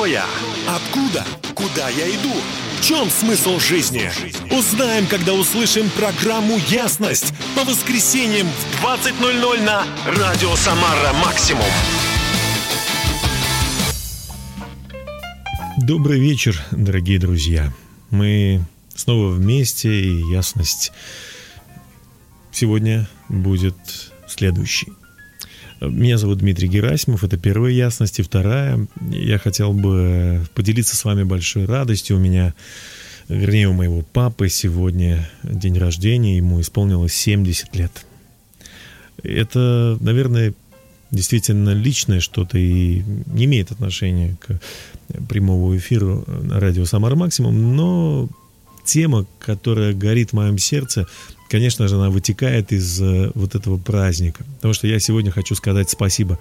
Кто я? Откуда? Куда я иду? В чем смысл жизни? Узнаем, когда услышим программу «Ясность» по воскресеньям в 20.00 на Радио Самара Максимум. Добрый вечер, дорогие друзья. Мы снова вместе, и ясность сегодня будет следующей. Меня зовут Дмитрий Герасимов, это первая ясность. И вторая, я хотел бы поделиться с вами большой радостью. У меня, вернее, у моего папы сегодня день рождения, ему исполнилось 70 лет. Это, наверное, действительно личное что-то и не имеет отношения к прямому эфиру на радио «Самара Максимум», но тема, которая горит в моем сердце, конечно же, она вытекает из э, вот этого праздника. Потому что я сегодня хочу сказать спасибо,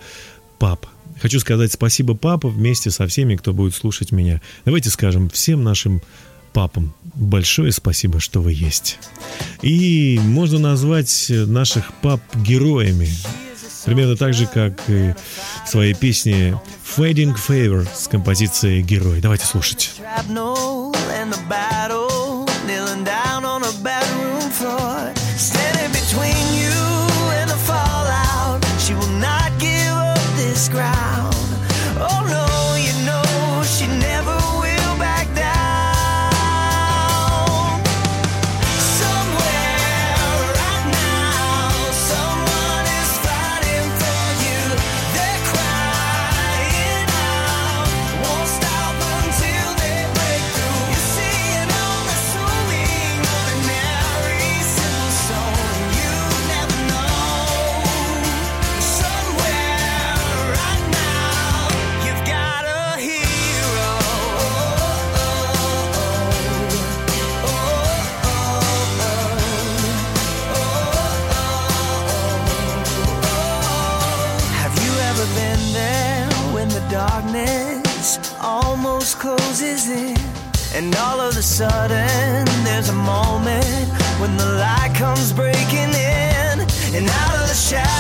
пап. Хочу сказать спасибо, папа, вместе со всеми, кто будет слушать меня. Давайте скажем всем нашим папам большое спасибо, что вы есть. И можно назвать наших пап героями. Примерно так же, как и в своей песне Fading Favor с композицией «Герой». Давайте слушать. Oh no. Closes in, and all of a sudden, there's a moment when the light comes breaking in, and out of the shadows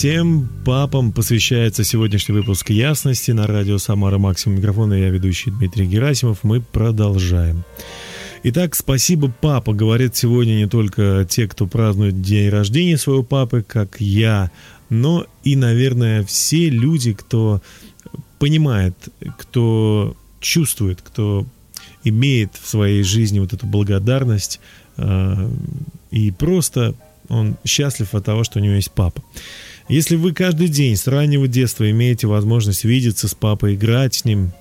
Всем папам посвящается сегодняшний выпуск «Ясности» на радио «Самара Максимум». Микрофона я ведущий Дмитрий Герасимов. Мы продолжаем. Итак, спасибо, папа, говорят сегодня не только те, кто празднует день рождения своего папы, как я, но и, наверное, все люди, кто понимает, кто чувствует, кто имеет в своей жизни вот эту благодарность э, и просто он счастлив от того, что у него есть папа. Если вы каждый день с раннего детства имеете возможность видеться с папой, играть с ним,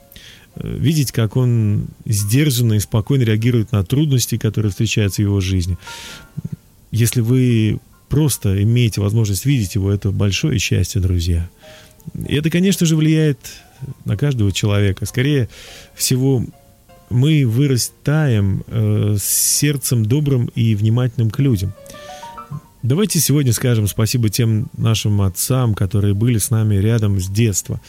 э, видеть, как он сдержанно и спокойно реагирует на трудности, которые встречаются в его жизни. Если вы просто имеете возможность видеть его, это большое счастье, друзья. И это, конечно же, влияет на каждого человека. Скорее всего, мы вырастаем э, с сердцем добрым и внимательным к людям. Давайте сегодня скажем спасибо тем нашим отцам, которые были с нами рядом с детства.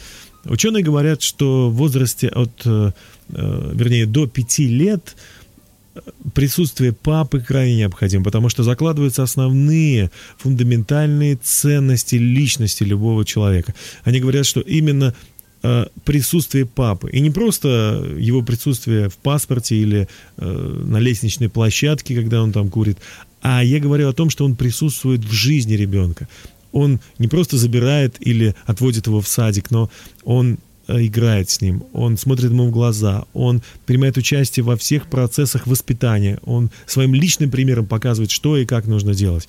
Ученые говорят, что в возрасте от, э, э вернее, до пяти лет присутствие папы крайне необходимо, потому что закладываются основные фундаментальные ценности личности любого человека. Они говорят, что именно э, присутствие папы. И не просто его присутствие в паспорте или э, на лестничной площадке, когда он там курит, а я говорю о том, что он присутствует в жизни ребенка. Он не просто забирает или отводит его в садик, но он Э, играет с ним, он смотрит ему в глаза, он принимает участие во всех процессах воспитания, он своим личным примером показывает, что и как нужно делать.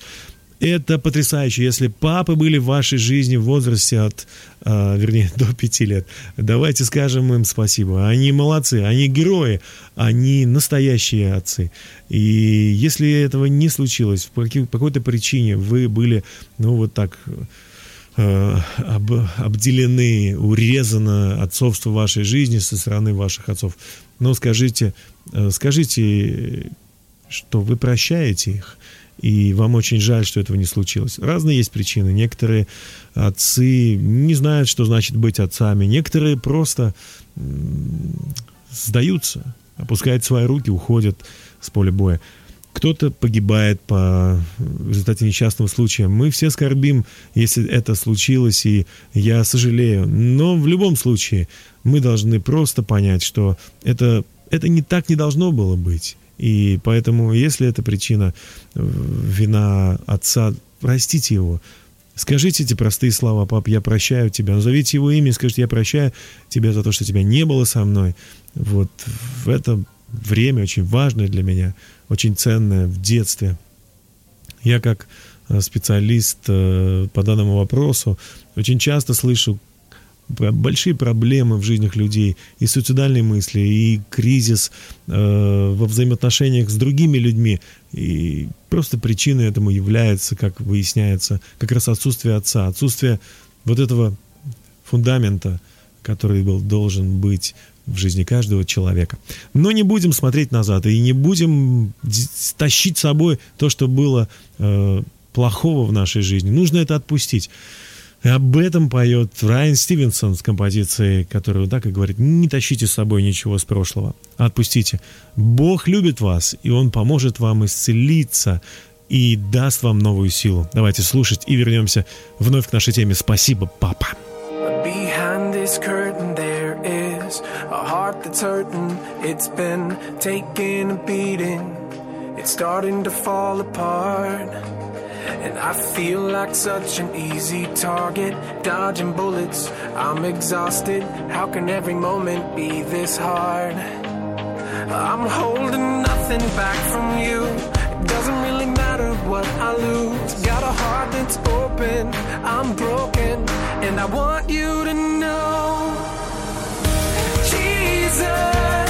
Это потрясающе. Если папы были в вашей жизни в возрасте от, э, вернее, до пяти лет, давайте скажем им спасибо. Они молодцы, они герои, они настоящие отцы. И если этого не случилось, по какой-то причине вы были, ну, вот так Э, об, обделены, урезано отцовство вашей жизни со стороны ваших отцов. Но скажите, э, скажите, что вы прощаете их, и вам очень жаль, что этого не случилось. Разные есть причины. Некоторые отцы не знают, что значит быть отцами. Некоторые просто сдаются, опускают свои руки, уходят с поля боя. Кто-то погибает по в результате несчастного случая. Мы все скорбим, если это случилось, и я сожалею. Но в любом случае мы должны просто понять, что это, это не так не должно было быть. И поэтому, если это причина э, вина отца, простите его. Скажите эти простые слова, пап, я прощаю тебя. Назовите его имя и скажите, я прощаю тебя за то, что тебя не было со мной. Вот в это время очень важное для меня – очень ценное в детстве. Я как э, специалист э, по данному вопросу очень часто слышу большие проблемы в жизнях людей, и суицидальные мысли, и кризис э, во взаимоотношениях с другими людьми. И просто причиной этому является, как выясняется, как раз отсутствие отца, отсутствие вот этого фундамента, который был должен быть в жизни каждого человека. Но не будем смотреть назад и не будем тащить с собой то, что было э, плохого в нашей жизни. Нужно это отпустить. Об этом поет Райан Стивенсон с композицией, которая так и говорит, не тащите с собой ничего с прошлого, отпустите. Бог любит вас, и Он поможет вам исцелиться и даст вам новую силу. Давайте слушать и вернемся вновь к нашей теме. Спасибо, папа. It's starting to fall apart. And I feel like such an easy target, dodging bullets. I'm exhausted. How can every moment be this hard? I'm holding nothing back from you. It doesn't really matter what I lose. Got a heart that's open. I'm broken, and I want you to know, Jesus.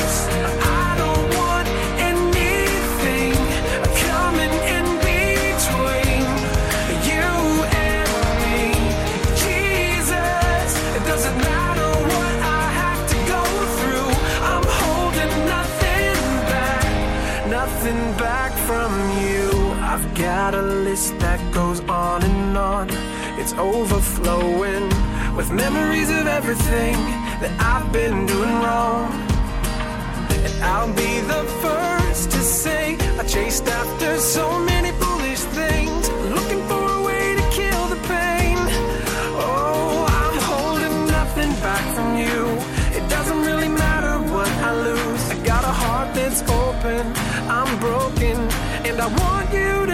Got a list that goes on and on. It's overflowing with memories of everything that I've been doing wrong. And I'll be the first to say I chased after so many foolish things, looking for a way to kill the pain. Oh, I'm holding nothing back from you. It doesn't really matter what I lose. I got a heart that's open, I'm broken, and I want you to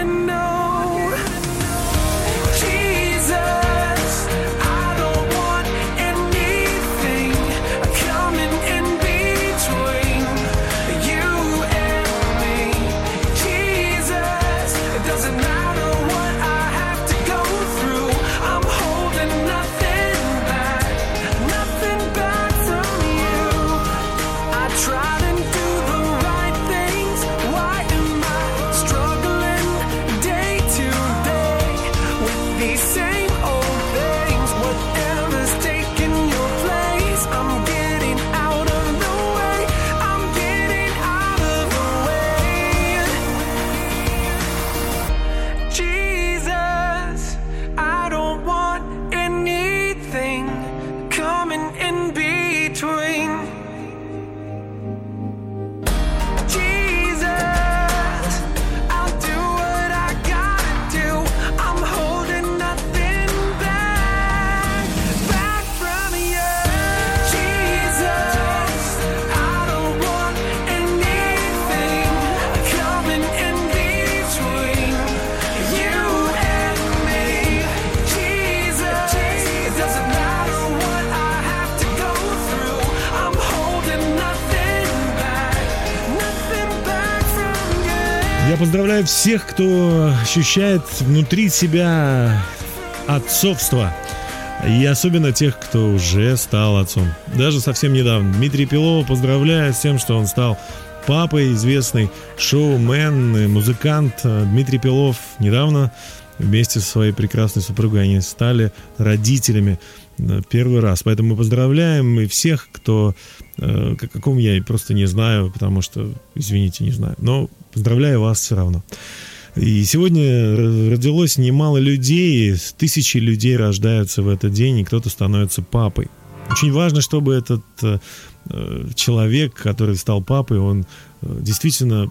Я поздравляю всех, кто ощущает внутри себя отцовство. И особенно тех, кто уже стал отцом. Даже совсем недавно. Дмитрий Пилова поздравляю с тем, что он стал папой, известный шоумен, музыкант Дмитрий Пилов недавно вместе со своей прекрасной супругой они стали родителями первый раз. Поэтому мы поздравляем и всех, кто, э, каком я просто не знаю, потому что, извините, не знаю. Но поздравляю вас все равно. И сегодня родилось немало людей, тысячи людей рождаются в этот день, и кто-то становится папой. Очень важно, чтобы этот э, человек, который стал папой, он э, действительно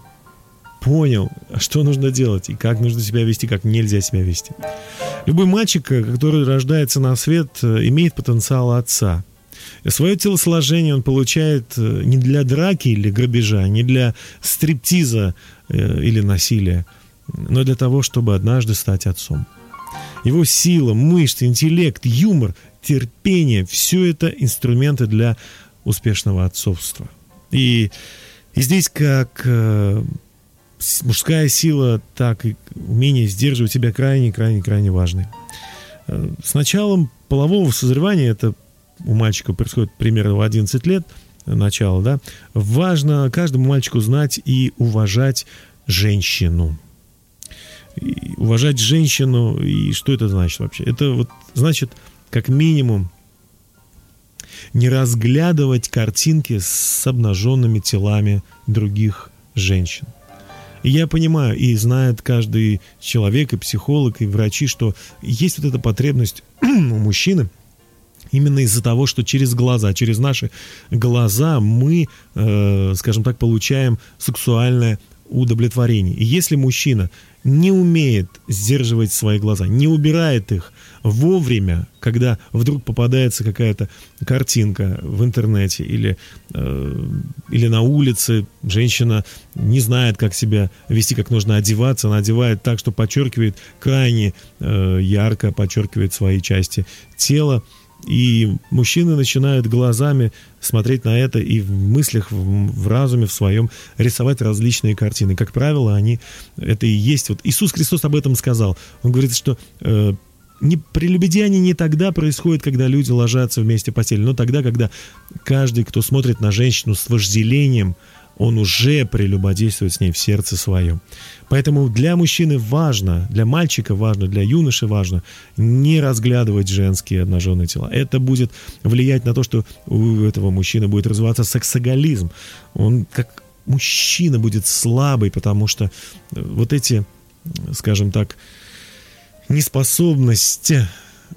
понял, что нужно делать и как нужно себя вести, как нельзя себя вести. Любой мальчик, который рождается на свет, э, имеет потенциал отца. Свое телосложение он получает не для драки или грабежа, не для стриптиза или насилия, но для того, чтобы однажды стать отцом. Его сила, мышцы, интеллект, юмор, терпение – все это инструменты для успешного отцовства. И, и здесь как э, мужская сила, так и умение сдерживать себя крайне-крайне-крайне важны. Э, с началом полового созревания, это у мальчика происходит примерно в 11 лет, начало, да, важно каждому мальчику знать и уважать женщину – и уважать женщину, и что это значит вообще? Это вот значит, как минимум, не разглядывать картинки с обнаженными телами других женщин. Я понимаю, и знает каждый человек, и психолог, и врачи, что есть вот эта потребность у мужчины именно из-за того, что через глаза, через наши глаза мы, э, скажем так, получаем сексуальное удовлетворение. И если мужчина не умеет сдерживать свои глаза, не убирает их вовремя, когда вдруг попадается какая-то картинка в интернете или, э, или на улице, женщина не знает, как себя вести, как нужно одеваться, она одевает так, что подчеркивает крайне э, ярко, подчеркивает свои части тела, и мужчины начинают глазами смотреть на это и в мыслях, в, в разуме в своем рисовать различные картины. Как правило, они это и есть. Вот Иисус Христос об этом сказал. Он говорит, что э, не, прелюбодеяние не тогда происходит, когда люди ложатся вместе в постели, но тогда, когда каждый, кто смотрит на женщину с вожделением, он уже прелюбодействует с ней в сердце своем. Поэтому для мужчины важно, для мальчика важно, для юноши важно не разглядывать женские обнаженные тела. Это будет влиять на то, что у этого мужчины будет развиваться сексоголизм. Он как мужчина будет слабый, потому что э, вот эти, скажем так, неспособность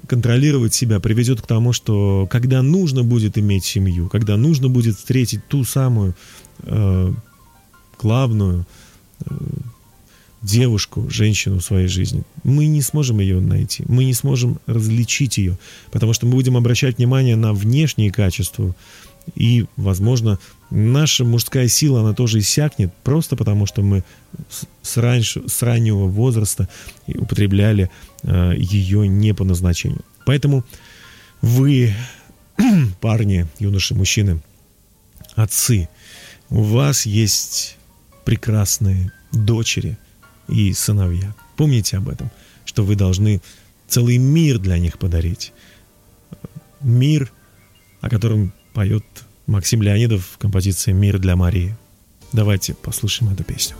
контролировать себя приведет к тому, что когда нужно будет иметь семью, когда нужно будет встретить ту самую э, главную э, девушку, женщину в своей жизни, мы не сможем ее найти, мы не сможем различить ее, потому что мы будем обращать внимание на внешние качества, и, возможно, наша мужская сила, она тоже иссякнет, просто потому что мы с, раньше, с раннего возраста употребляли э, ее не по назначению. Поэтому вы, парни, юноши, мужчины, отцы – у вас есть прекрасные дочери и сыновья. Помните об этом, что вы должны целый мир для них подарить. Мир, о котором поет Максим Леонидов в композиции «Мир для Марии». Давайте послушаем эту песню.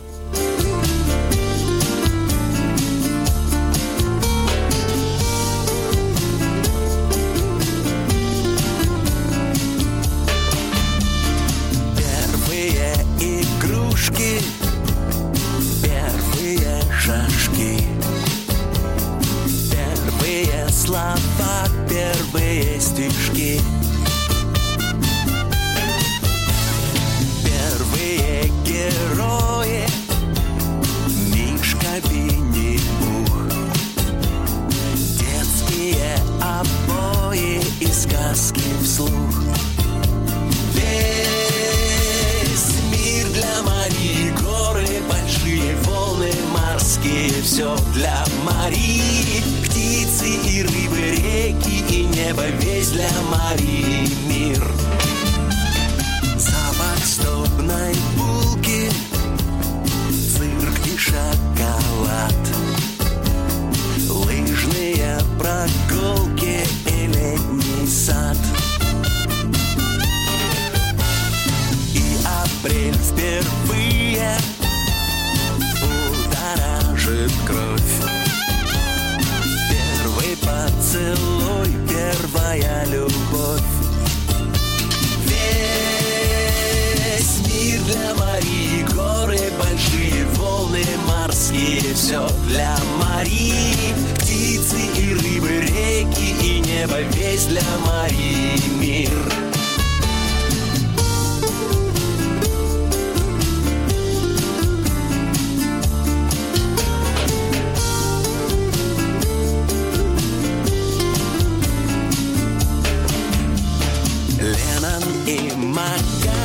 Lennon my McCartney.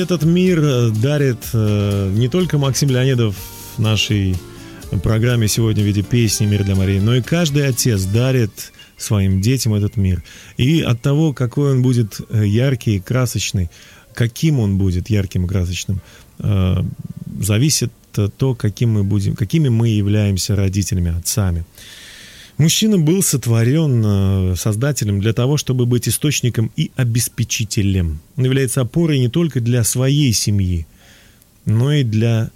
этот мир э, дарит э, не только Максим Леонидов нашей программе сегодня в виде песни «Мир для Марии», но и каждый отец дарит своим детям этот мир. И от того, какой он будет э, яркий, красочный, каким он будет ярким и красочным, зависит то, каким мы будем, какими мы являемся родителями, отцами. Мужчина был сотворен э, Создателем для того, чтобы быть источником и обеспечителем. Он является опорой не только для своей семьи, но и для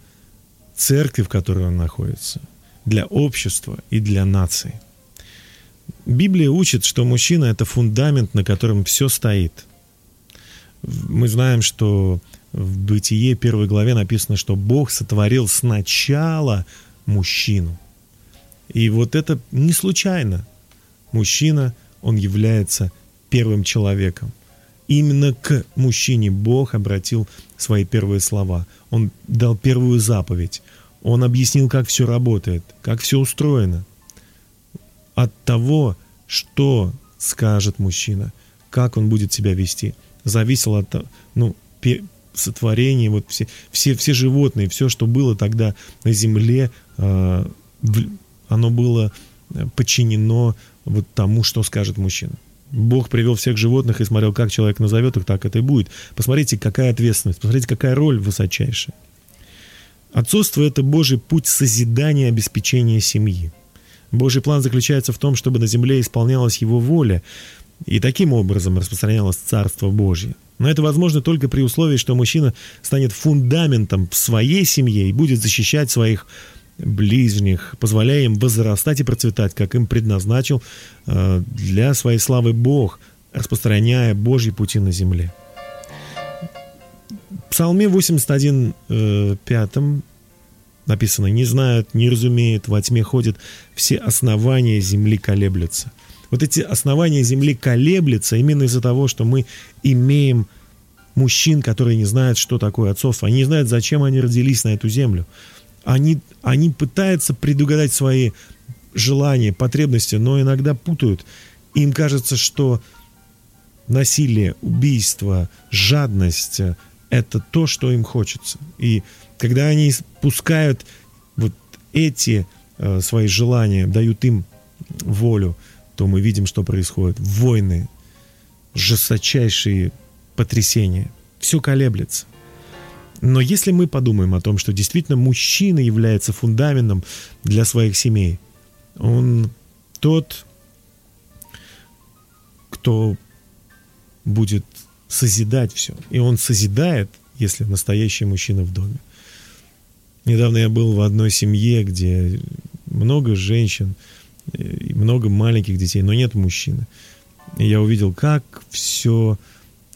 церкви, в которой он находится, для общества и для нации. Библия учит, что мужчина – это фундамент, на котором все стоит. Мы знаем, что в Бытие первой главе написано, что Бог сотворил сначала мужчину. И вот это не случайно. Мужчина, он является первым человеком. Именно к мужчине Бог обратил свои первые слова. Он дал первую заповедь. Он объяснил, как все работает, как все устроено. От того, что скажет мужчина, как он будет себя вести, зависело от ну, сотворения, вот все, все, все животные, все, что было тогда на земле, э, оно было э, подчинено вот тому, что скажет мужчина. Бог привел всех животных и смотрел, как человек назовет их, так это и будет. Посмотрите, какая ответственность, посмотрите, какая роль высочайшая. Отцовство – это Божий путь созидания и обеспечения семьи. Божий план заключается в том, чтобы на земле исполнялась Его воля, и таким образом распространялось Царство Божье. Но это возможно только при условии, что мужчина станет фундаментом в своей семье и будет защищать своих ближних, позволяя им возрастать и процветать, как им предназначил э, для своей славы Бог, распространяя Божьи пути на земле. В Псалме 81, э, 5 написано «Не знают, не разумеют, во тьме ходят, все основания земли колеблются». Вот эти основания земли колеблются именно из-за того, что мы имеем мужчин, которые не знают, что такое отцовство. Они не знают, зачем они родились на эту землю они, они пытаются предугадать свои желания, потребности, но иногда путают. Им кажется, что насилие, убийство, жадность – это то, что им хочется. И когда они пускают вот эти э, свои желания, дают им волю, то мы видим, что происходит. Войны, жесточайшие потрясения. Все колеблется. Но если мы подумаем о том, что действительно мужчина является фундаментом для своих семей, он тот, кто будет созидать все. И он созидает, если настоящий мужчина в доме. Недавно я был в одной семье, где много женщин, много маленьких детей, но нет мужчины. И я увидел, как все,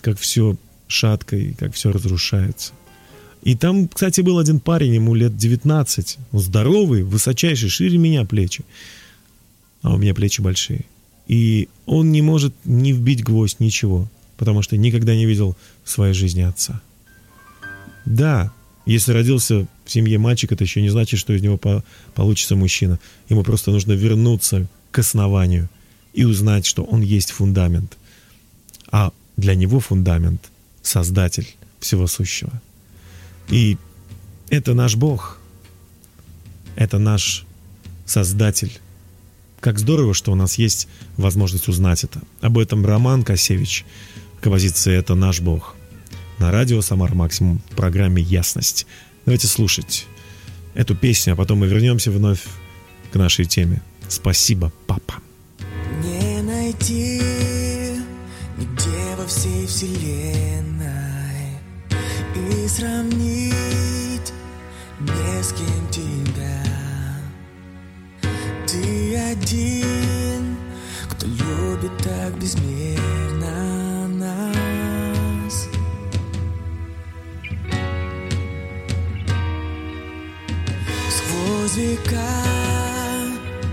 как все шатко и как все разрушается. И там, кстати, был один парень, ему лет 19, он здоровый, высочайший, шире меня плечи. а у меня плечи большие. И он не может не вбить гвоздь, ничего, потому что никогда не видел в своей жизни отца. Да, если родился в семье мальчик, это еще не значит, что из него по получится мужчина. Ему просто нужно вернуться к основанию и узнать, что он есть фундамент. А для него фундамент — Создатель всего сущего. И это наш Бог. Это наш Создатель. Как здорово, что у нас есть возможность узнать это. Об этом Роман Косевич, композиция «Это наш Бог» на радио «Самар Максимум» в программе «Ясность». Давайте слушать эту песню, а потом мы вернемся вновь к нашей теме. Спасибо, папа. Не найти нигде во всей вселенной И сравнить не с кем тебя. Ты один, кто любит так безмерно нас. Сквозь века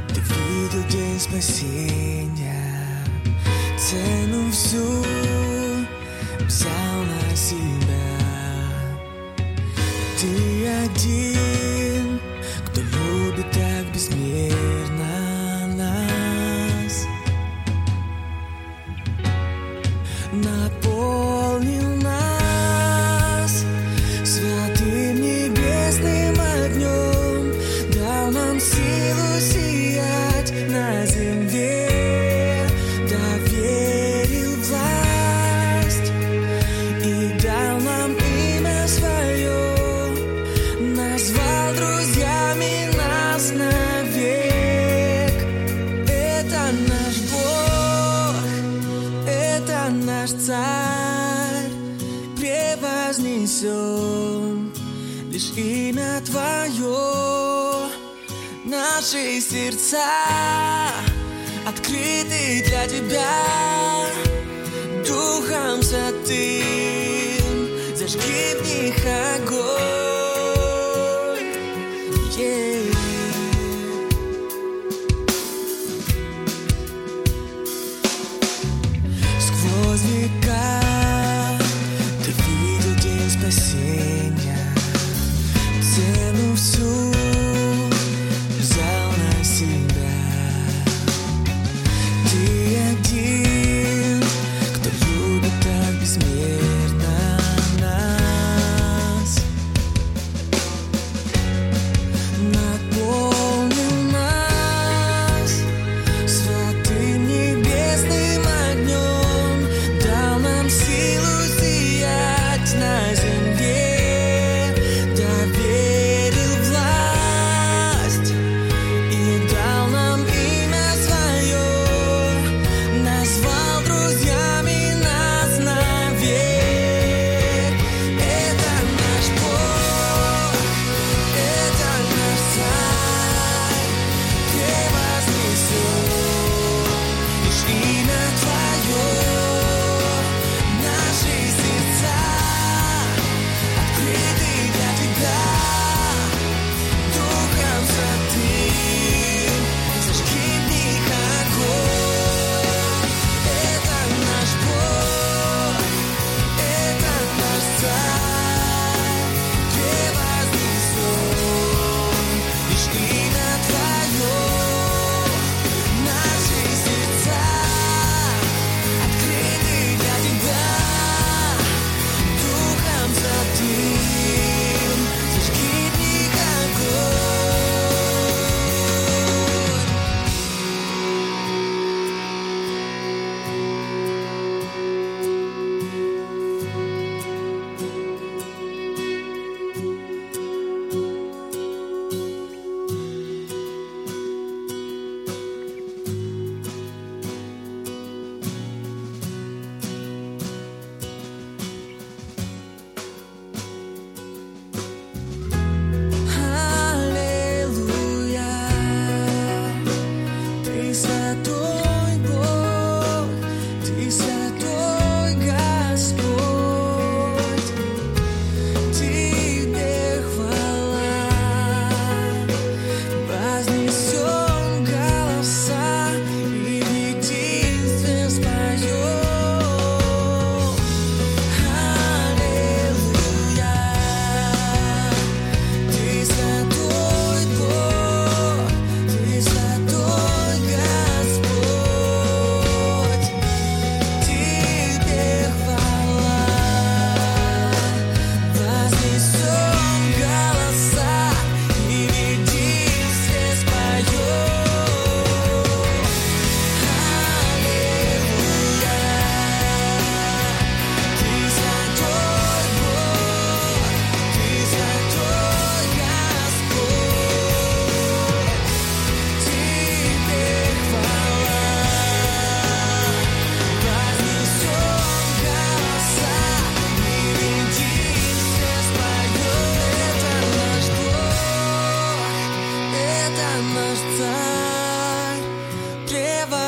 ты видел день спасения. Цену всю взял на себя Ты один,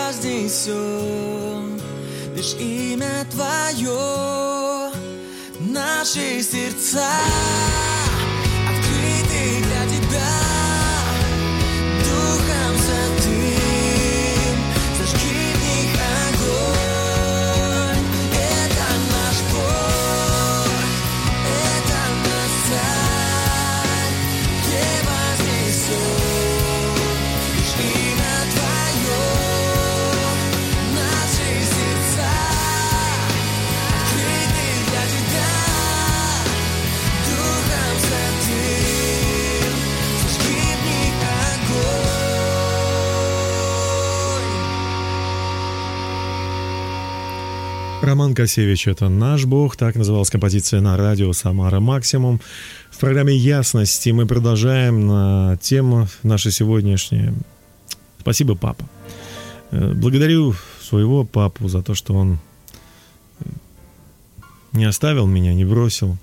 превознесен, лишь имя Твое, наши сердца Роман Косевич — это «Наш Бог», так называлась композиция на радио «Самара Максимум». В программе «Ясности» мы продолжаем на тему наша сегодняшняя. Спасибо, папа. Э, Благодарю своего папу за то, что он э, не оставил меня, не бросил,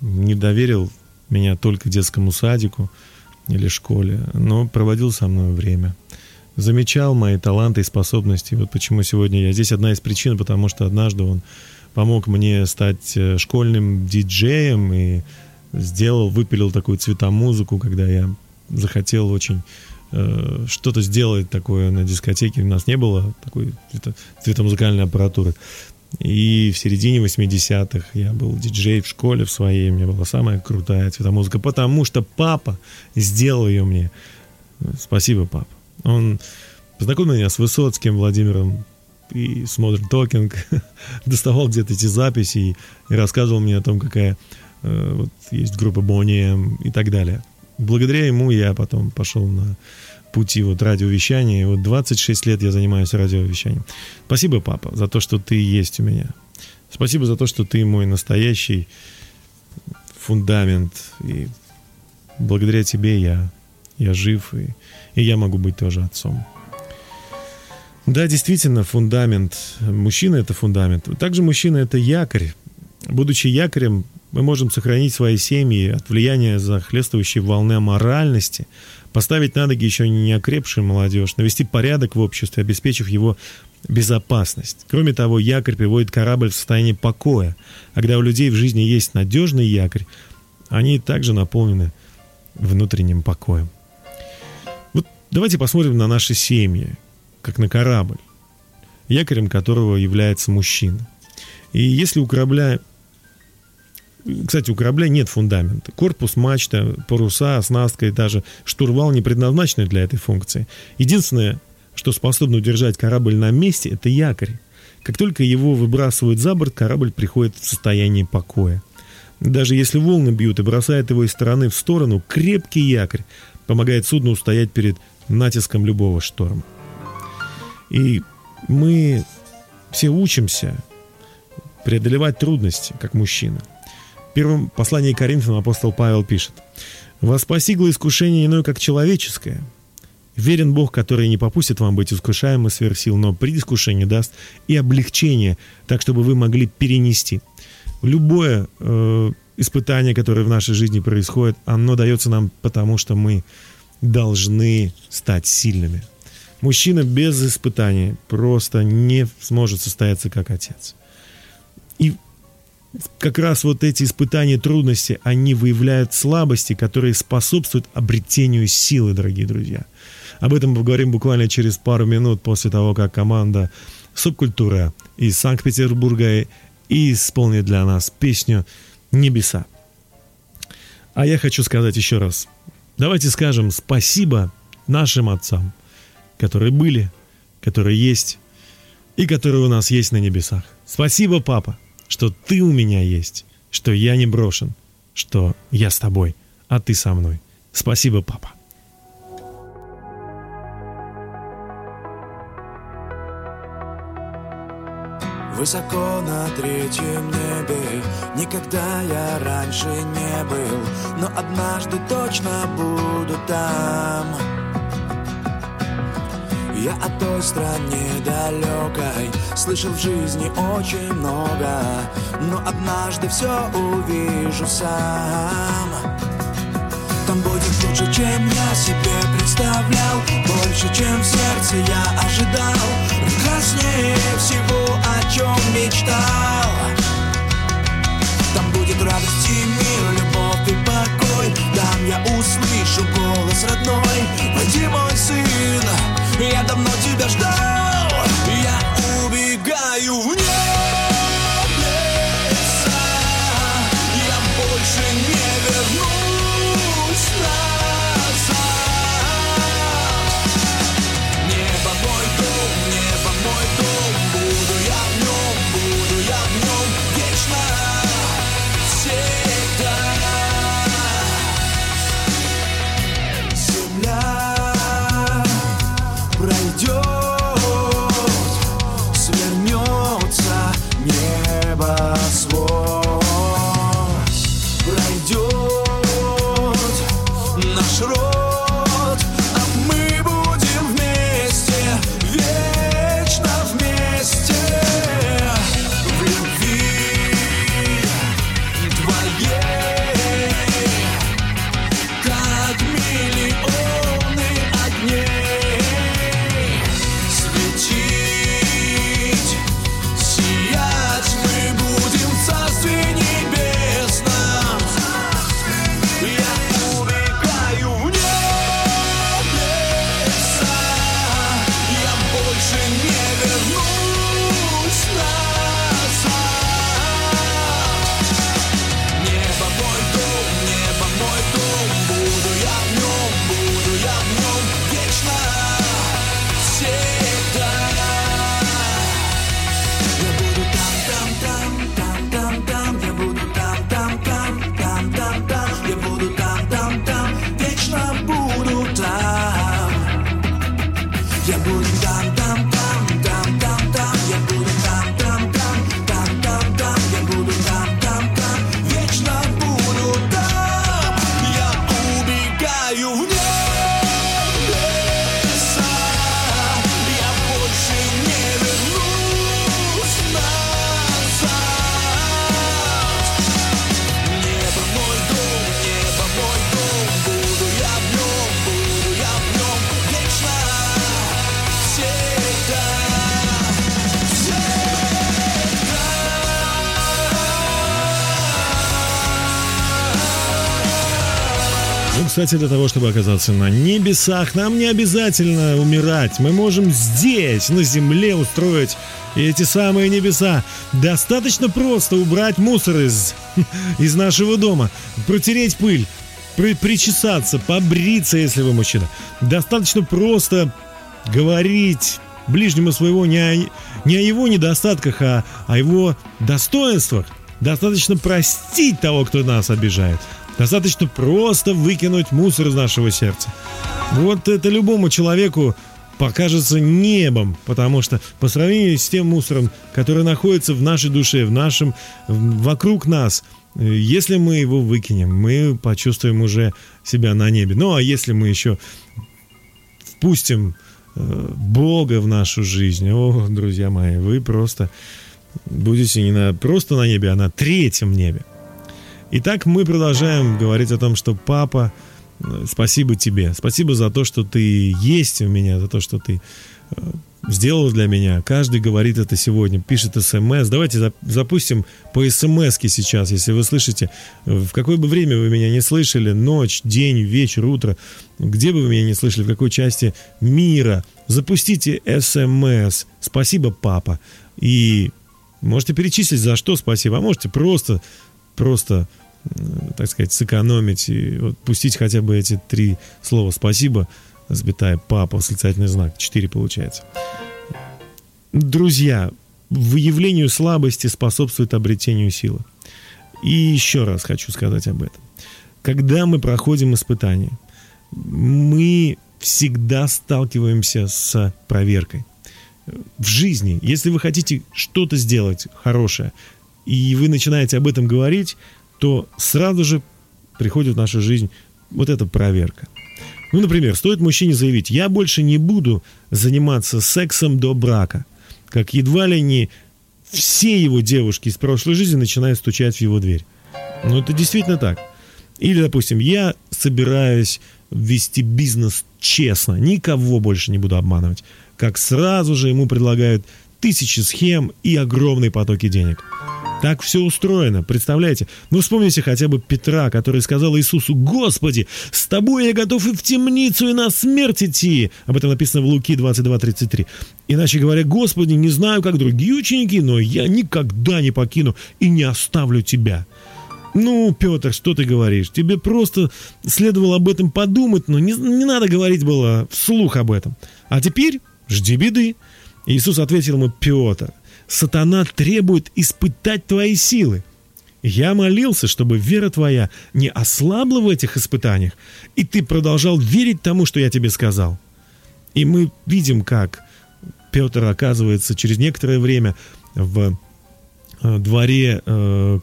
не доверил меня только детскому садику или школе, но проводил со мной время замечал мои таланты и способности. Вот почему сегодня я здесь. Одна из причин, потому что однажды он помог мне стать э, школьным диджеем и сделал, выпилил такую цветомузыку, когда я захотел очень э, что-то сделать такое на дискотеке. У нас не было такой цвето- цветомузыкальной аппаратуры. И в середине 80-х я был диджей в школе в своей, у меня была самая крутая цветомузыка, потому что папа сделал ее мне. Спасибо, папа. Он познакомил меня с Высоцким Владимиром и с Modern Talking, доставал где-то эти записи и, и рассказывал мне о том, какая э, вот есть группа Bonnie и так далее. Благодаря ему я потом пошел на пути вот радиовещания. И вот 26 лет я занимаюсь радиовещанием. Спасибо, папа, за то, что ты есть у меня. Спасибо за то, что ты мой настоящий фундамент. И благодаря тебе я, я жив, и, и я могу быть тоже отцом. Да, действительно, фундамент. Мужчина — это фундамент. Также мужчина — это якорь. Будучи якорем, мы можем сохранить свои семьи от влияния захлестывающей волны аморальности, поставить на ноги еще не окрепшую молодежь, навести порядок в обществе, обеспечив его безопасность. Кроме того, якорь приводит корабль в состояние покоя. А когда у людей в жизни есть надежный якорь, они также наполнены внутренним покоем. Давайте посмотрим на наши семьи, как на корабль, якорем которого является мужчина. И если у корабля кстати, у корабля нет фундамента. Корпус, мачта, паруса, оснастка и даже штурвал не предназначены для этой функции. Единственное, что способно удержать корабль на месте, это якорь. Как только его выбрасывают за борт, корабль приходит в состояние покоя. Даже если волны бьют и бросают его из стороны в сторону, крепкий якорь помогает судну устоять перед натиском любого шторма. И мы все учимся преодолевать трудности, как мужчина. В первом послании Коринфянам апостол Павел пишет, «Вас постигло искушение иное, как человеческое. Верен Бог, который не попустит вам быть искушаемым сверх сил, но при искушении даст и облегчение, так, чтобы вы могли перенести. Любое э, испытание, которое в нашей жизни происходит, оно дается нам потому, что мы должны стать сильными. Мужчина без испытаний просто не сможет состояться как отец. И как раз вот эти испытания, трудности, они выявляют слабости, которые способствуют обретению силы, дорогие друзья. Об этом поговорим буквально через пару минут после того, как команда «Субкультура» из Санкт-Петербурга и исполнит для нас песню «Небеса». А я хочу сказать еще раз. Давайте скажем спасибо нашим отцам, которые были, которые есть и которые у нас есть на небесах. Спасибо, папа, что ты у меня есть, что я не брошен, что я с тобой, а ты со мной. Спасибо, папа. Высоко на третьем небе. Никогда я раньше не был Но однажды точно буду там. Я о той стране далекой Слышал в жизни очень много Но однажды все увижу сам. Там будет лучше, чем я себе представлял Больше, чем в сердце я ожидал Прекраснее всего, о чем мечтал. Там будет радость и мир, любовь и покой. Там я услышу голос родной. Войди, мой сын, я давно тебя ждал. Я убегаю в небо Кстати, для того, чтобы оказаться на небесах, нам не обязательно умирать. Мы можем здесь, на земле, устроить эти самые небеса. Достаточно просто убрать мусор из, из нашего дома, протереть пыль, при, причесаться, побриться, если вы мужчина. Достаточно просто говорить ближнему своего не о, не о его недостатках, а о его достоинствах. Достаточно простить того, кто нас обижает. Достаточно просто выкинуть мусор из нашего сердца. Вот это любому человеку покажется небом, потому что по сравнению с тем мусором, который находится в нашей душе, в нашем, вокруг нас, если мы его выкинем, мы почувствуем уже себя на небе. Ну а если мы еще впустим э, Бога в нашу жизнь, о, друзья мои, вы просто будете не на, просто на небе, а на третьем небе. Итак, мы продолжаем говорить о том, что папа, спасибо тебе. Спасибо за то, что ты есть у меня, за то, что ты э, сделал для меня. Каждый говорит это сегодня, пишет смс. Давайте запустим по смс сейчас, если вы слышите, в какое бы время вы меня не слышали, ночь, день, вечер, утро, где бы вы меня не слышали, в какой части мира, запустите смс. Спасибо, папа. И можете перечислить, за что спасибо, а можете просто просто, так сказать, сэкономить и вот пустить хотя бы эти три слова «спасибо», запятая «папа», восклицательный знак, четыре получается. Друзья, выявлению слабости способствует обретению силы. И еще раз хочу сказать об этом. Когда мы проходим испытания, мы всегда сталкиваемся с проверкой. В жизни, если вы хотите что-то сделать хорошее, и вы начинаете об этом говорить, то сразу же приходит в нашу жизнь вот эта проверка. Ну, например, стоит мужчине заявить, я больше не буду заниматься сексом до брака, как едва ли не все его девушки из прошлой жизни начинают стучать в его дверь. Ну, это действительно так. Или, допустим, я собираюсь вести бизнес честно, никого больше не буду обманывать. Как сразу же ему предлагают тысячи схем и огромные потоки денег. Так все устроено, представляете? Ну, вспомните хотя бы Петра, который сказал Иисусу, «Господи, с тобой я готов и в темницу, и на смерть идти». Об этом написано в Луки 22:33. Иначе говоря, «Господи, не знаю, как другие ученики, но я никогда не покину и не оставлю тебя». Ну, Петр, что ты говоришь? Тебе просто следовало об этом подумать, но не, не надо говорить было вслух об этом. А теперь жди беды. Иисус ответил ему, Петр, сатана требует испытать твои силы. Я молился, чтобы вера твоя не ослабла в этих испытаниях, и ты продолжал верить тому, что я тебе сказал. И мы видим, как Петр оказывается через некоторое время в э, дворе э,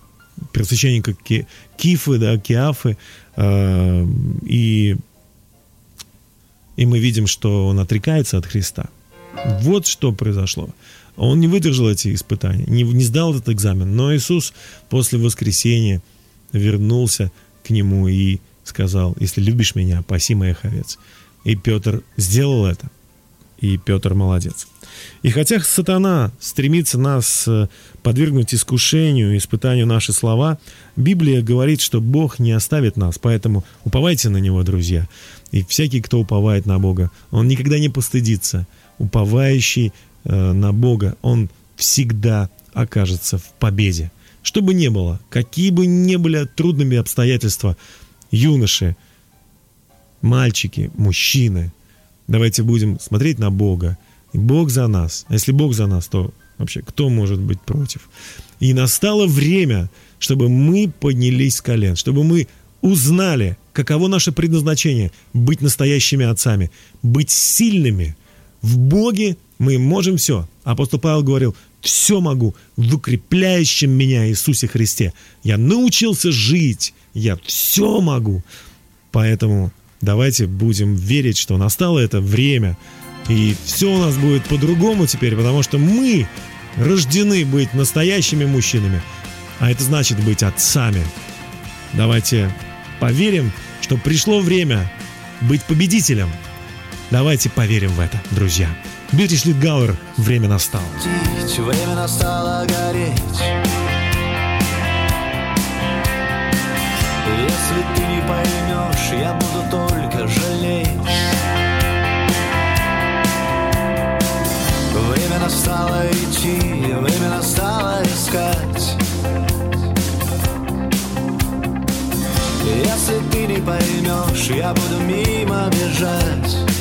первосвященника Кифы, да, Киафы, э, и, и мы видим, что он отрекается от Христа. Вот что произошло. Он не выдержал эти испытания, не, не сдал этот экзамен. Но Иисус после воскресения вернулся к нему и сказал, если любишь меня, паси моих овец. И Петр сделал это. И Петр молодец. И хотя сатана стремится нас э, подвергнуть искушению, испытанию наши слова, Библия говорит, что Бог не оставит нас, поэтому уповайте на Него, друзья. И всякий, кто уповает на Бога, он никогда не постыдится. Уповающий на Бога, он всегда окажется в победе. Что бы ни было, какие бы ни были трудными обстоятельства, юноши, мальчики, мужчины, давайте будем смотреть на Бога, Бог за нас. А если Бог за нас, то вообще кто может быть против? И настало время, чтобы мы поднялись с колен, чтобы мы узнали, каково наше предназначение – быть настоящими отцами, быть сильными. В Боге мы можем все. Апостол Павел говорил, все могу в укрепляющем меня Иисусе Христе. Я научился жить, я все могу. Поэтому давайте будем верить, что настало это время – и все у нас будет по-другому теперь, потому что мы рождены быть настоящими мужчинами. А это значит быть отцами. Давайте поверим, что пришло время быть победителем. Давайте поверим в это, друзья. Бьюти Шлитгауэр, время настало. Время настало гореть. Если ты не поймешь, я буду только жалеть. Время настало идти, время настало искать Если ты не поймешь, я буду мимо бежать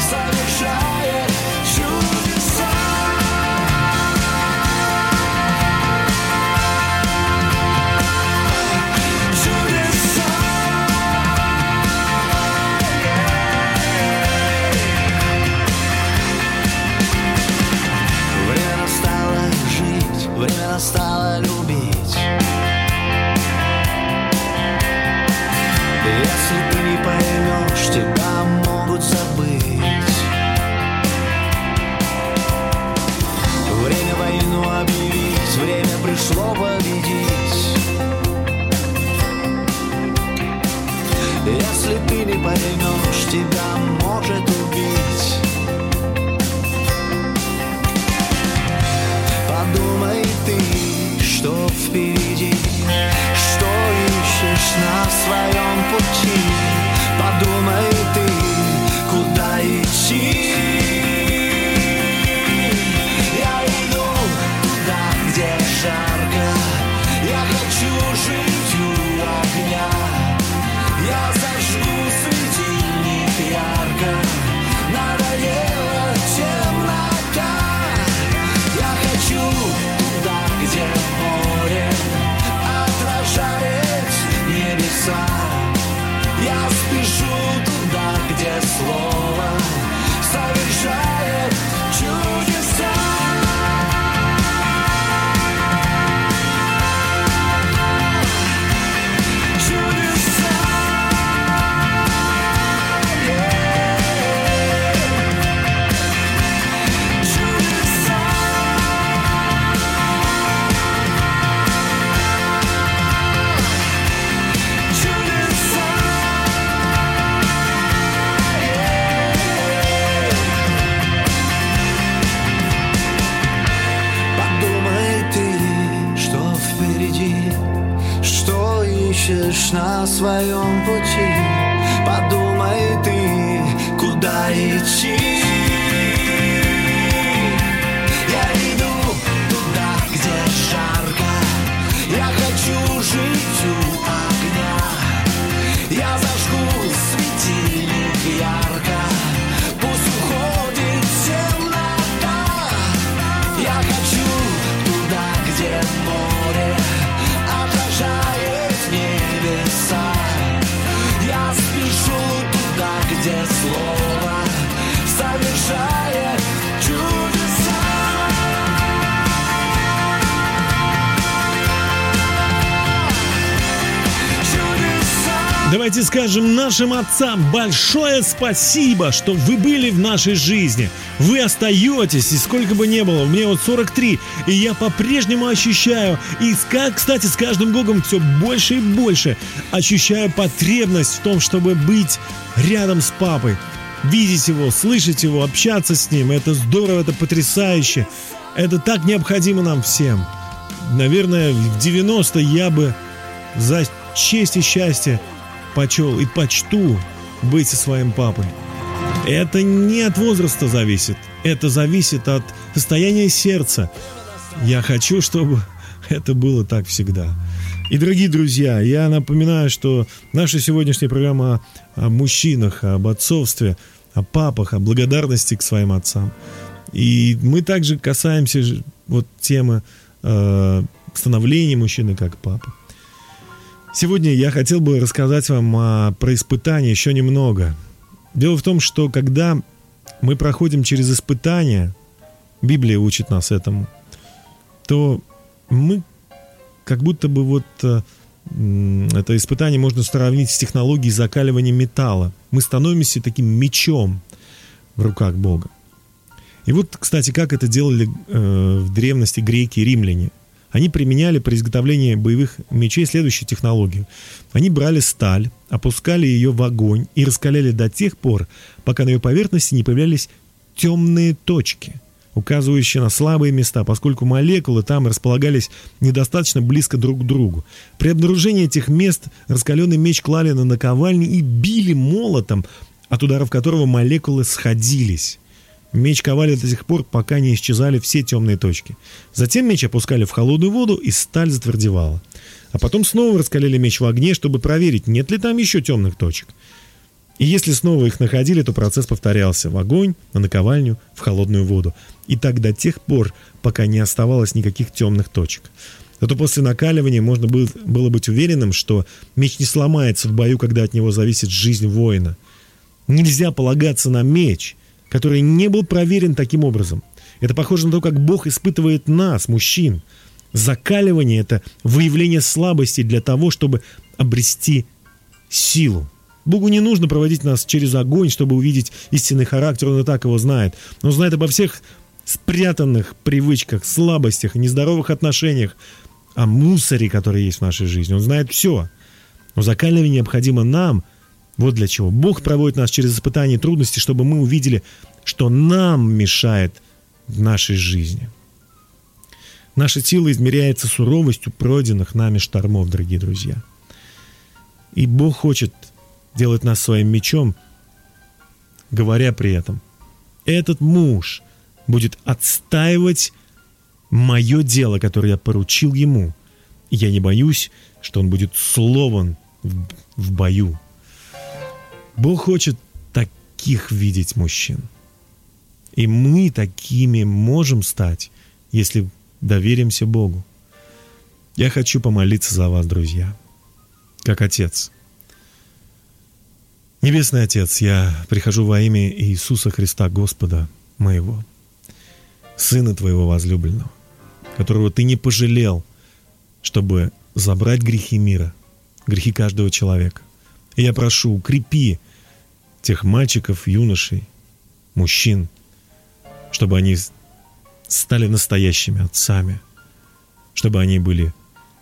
стала пришло победить Если ты не поймешь, тебя может убить. Подумай ты что впереди Что ищешь на своем пути. Подумай ты, куда идти рукожилью огня. Я зажгу светильник ярко. Надоела темнота. Я хочу туда, где море Отражает небеса. Я спешу туда, где слово. Своем пути. Подумай ты, куда идти скажем нашим отцам большое спасибо, что вы были в нашей жизни. Вы остаетесь, и сколько бы ни было, мне вот 43, и я по-прежнему ощущаю, и, с ка- кстати, с каждым годом все больше и больше ощущаю потребность в том, чтобы быть рядом с папой. Видеть его, слышать его, общаться с ним. Это здорово, это потрясающе. Это так необходимо нам всем. Наверное, в 90 я бы за честь и счастье почел и почту быть со своим папой. Это не от возраста зависит, это зависит от состояния сердца. Я хочу, чтобы это было так всегда. И, дорогие друзья, я напоминаю, что наша сегодняшняя программа о мужчинах, об отцовстве, о папах, о благодарности к своим отцам. И мы также касаемся вот темы э, становления мужчины как папы. Сегодня я хотел бы рассказать вам о, про испытания еще немного. Дело в том, что когда мы проходим через испытания, Библия учит нас этому, то мы как будто бы вот м, это испытание можно сравнить с технологией закаливания металла. Мы становимся таким мечом в руках Бога. И вот, кстати, как это делали э, в древности греки и римляне. Они применяли при изготовлении боевых мечей следующую технологию. Они брали сталь, опускали ее в огонь и раскаляли до тех пор, пока на ее поверхности не появлялись темные точки, указывающие на слабые места, поскольку молекулы там располагались недостаточно близко друг к другу. При обнаружении этих мест раскаленный меч клали на наковальни и били молотом, от ударов которого молекулы сходились. Меч ковали до тех пор, пока не исчезали все темные точки. Затем меч опускали в холодную воду, и сталь затвердевала. А потом снова раскалили меч в огне, чтобы проверить, нет ли там еще темных точек. И если снова их находили, то процесс повторялся в огонь, на наковальню, в холодную воду. И так до тех пор, пока не оставалось никаких темных точек. Зато после накаливания можно было, было быть уверенным, что меч не сломается в бою, когда от него зависит жизнь воина. Нельзя полагаться на меч, который не был проверен таким образом. Это похоже на то, как Бог испытывает нас, мужчин. Закаливание – это выявление слабости для того, чтобы обрести силу. Богу не нужно проводить нас через огонь, чтобы увидеть истинный характер, он и так его знает. Он знает обо всех спрятанных привычках, слабостях, нездоровых отношениях, о мусоре, который есть в нашей жизни. Он знает все. Но закаливание необходимо нам. Вот для чего. Бог проводит нас через испытания и трудности, чтобы мы увидели, что нам мешает в нашей жизни. Наша сила измеряется суровостью пройденных нами штормов, дорогие друзья. И Бог хочет делать нас своим мечом, говоря при этом, этот муж будет отстаивать мое дело, которое я поручил ему. Я не боюсь, что он будет слован в, в бою. Бог хочет таких видеть мужчин. И мы такими можем стать, если доверимся Богу. Я хочу помолиться за вас, друзья, как отец. Небесный Отец, я прихожу во имя Иисуса Христа, Господа моего, Сына Твоего возлюбленного, которого Ты не пожалел, чтобы забрать грехи мира, грехи каждого человека. И я прошу, укрепи тех мальчиков, юношей, мужчин, чтобы они стали настоящими отцами, чтобы они были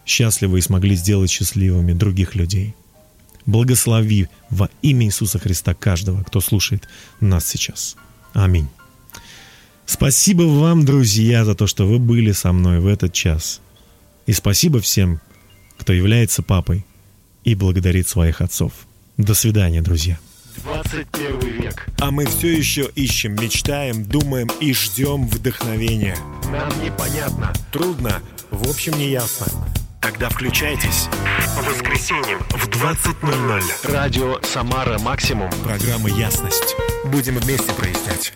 счастливы и смогли сделать счастливыми других людей. Благослови во имя Иисуса Христа каждого, кто слушает нас сейчас. Аминь. Спасибо вам, друзья, за то, что вы были со мной в этот час. И спасибо всем, кто является папой и благодарит своих отцов. До свидания, друзья. 21 век. А мы все еще ищем, мечтаем, думаем и ждем вдохновения. Нам непонятно, трудно, в общем не ясно. Тогда включайтесь. По воскресеньям в 20.00. Радио «Самара Максимум». Программа «Ясность». Будем вместе прояснять.